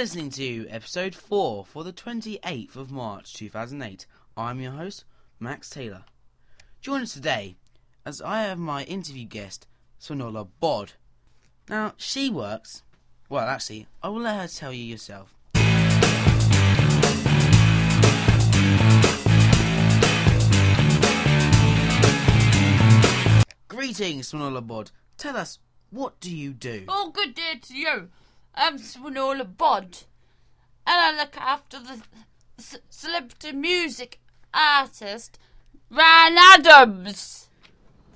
listening to episode 4 for the 28th of March 2008. I'm your host, Max Taylor. Join us today as I have my interview guest, Swanola Bod. Now, she works. Well, actually, I will let her tell you yourself. Greetings, Swanola Bod. Tell us, what do you do? Oh, good day to you. I'm Swinola Bod, and I look after the c- celebrity music artist Ryan Adams.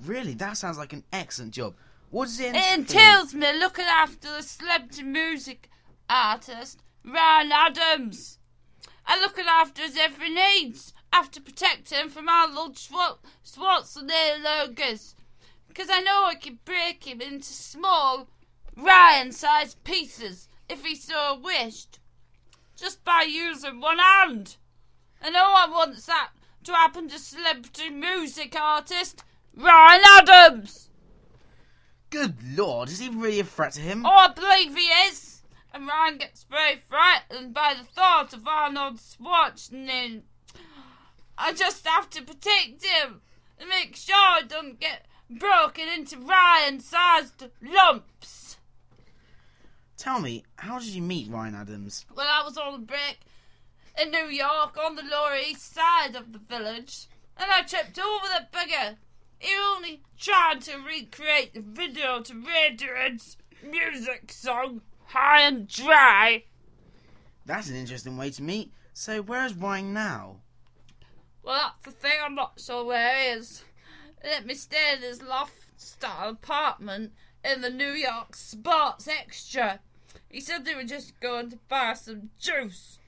Really, that sounds like an excellent job. What does it It entails me looking after the celebrity music artist Ryan Adams. And looking after his every needs. I have to protect him from Arnold Schwar- Schwarzenegger's. Because I know I can break him into small, Ryan-sized pieces if he so wished. Just by using one hand. And no one wants that to happen to celebrity music artist Ryan Adams. Good lord, is he really a threat to him? Oh, I believe he is. And Ryan gets very frightened by the thought of Arnold Schwarzenegger. I just have to protect him and make sure I don't get broken into Ryan-sized lumps. Tell me, how did you meet Ryan Adams? When I was on a break in New York on the Lower East Side of the village, and I tripped over the bugger. He only tried to recreate the video to Radiohead's music song High and Dry. That's an interesting way to meet. So, where's Ryan now? Well, that's the thing. I'm not sure where he is. Let me stay in his loft-style apartment in the New York Sports Extra. He said they were just going to buy some juice,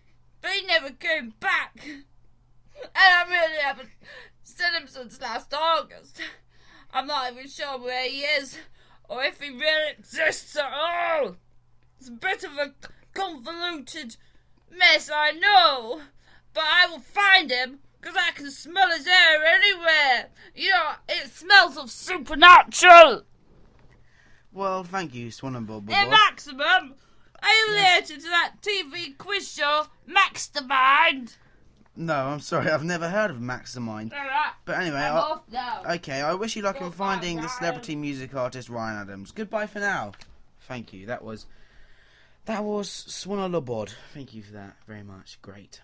but he never came back. And I really haven't seen him since last August. I'm not even sure where he is or if he really exists at all. It's a bit of a convoluted mess, I know, but I will find him because I can smell his air anywhere. You know, it smells of supernatural. Well, thank you, Swan and Bob. Hey, Maximum, related to that TV quiz show, Mastermind? No, I'm sorry, I've never heard of Maximind. Alright, But anyway, I'm I, off now. okay, I wish you luck in finding the celebrity music artist Ryan Adams. Goodbye for now. Thank you. That was that was Swan Bod. Thank you for that very much. Great.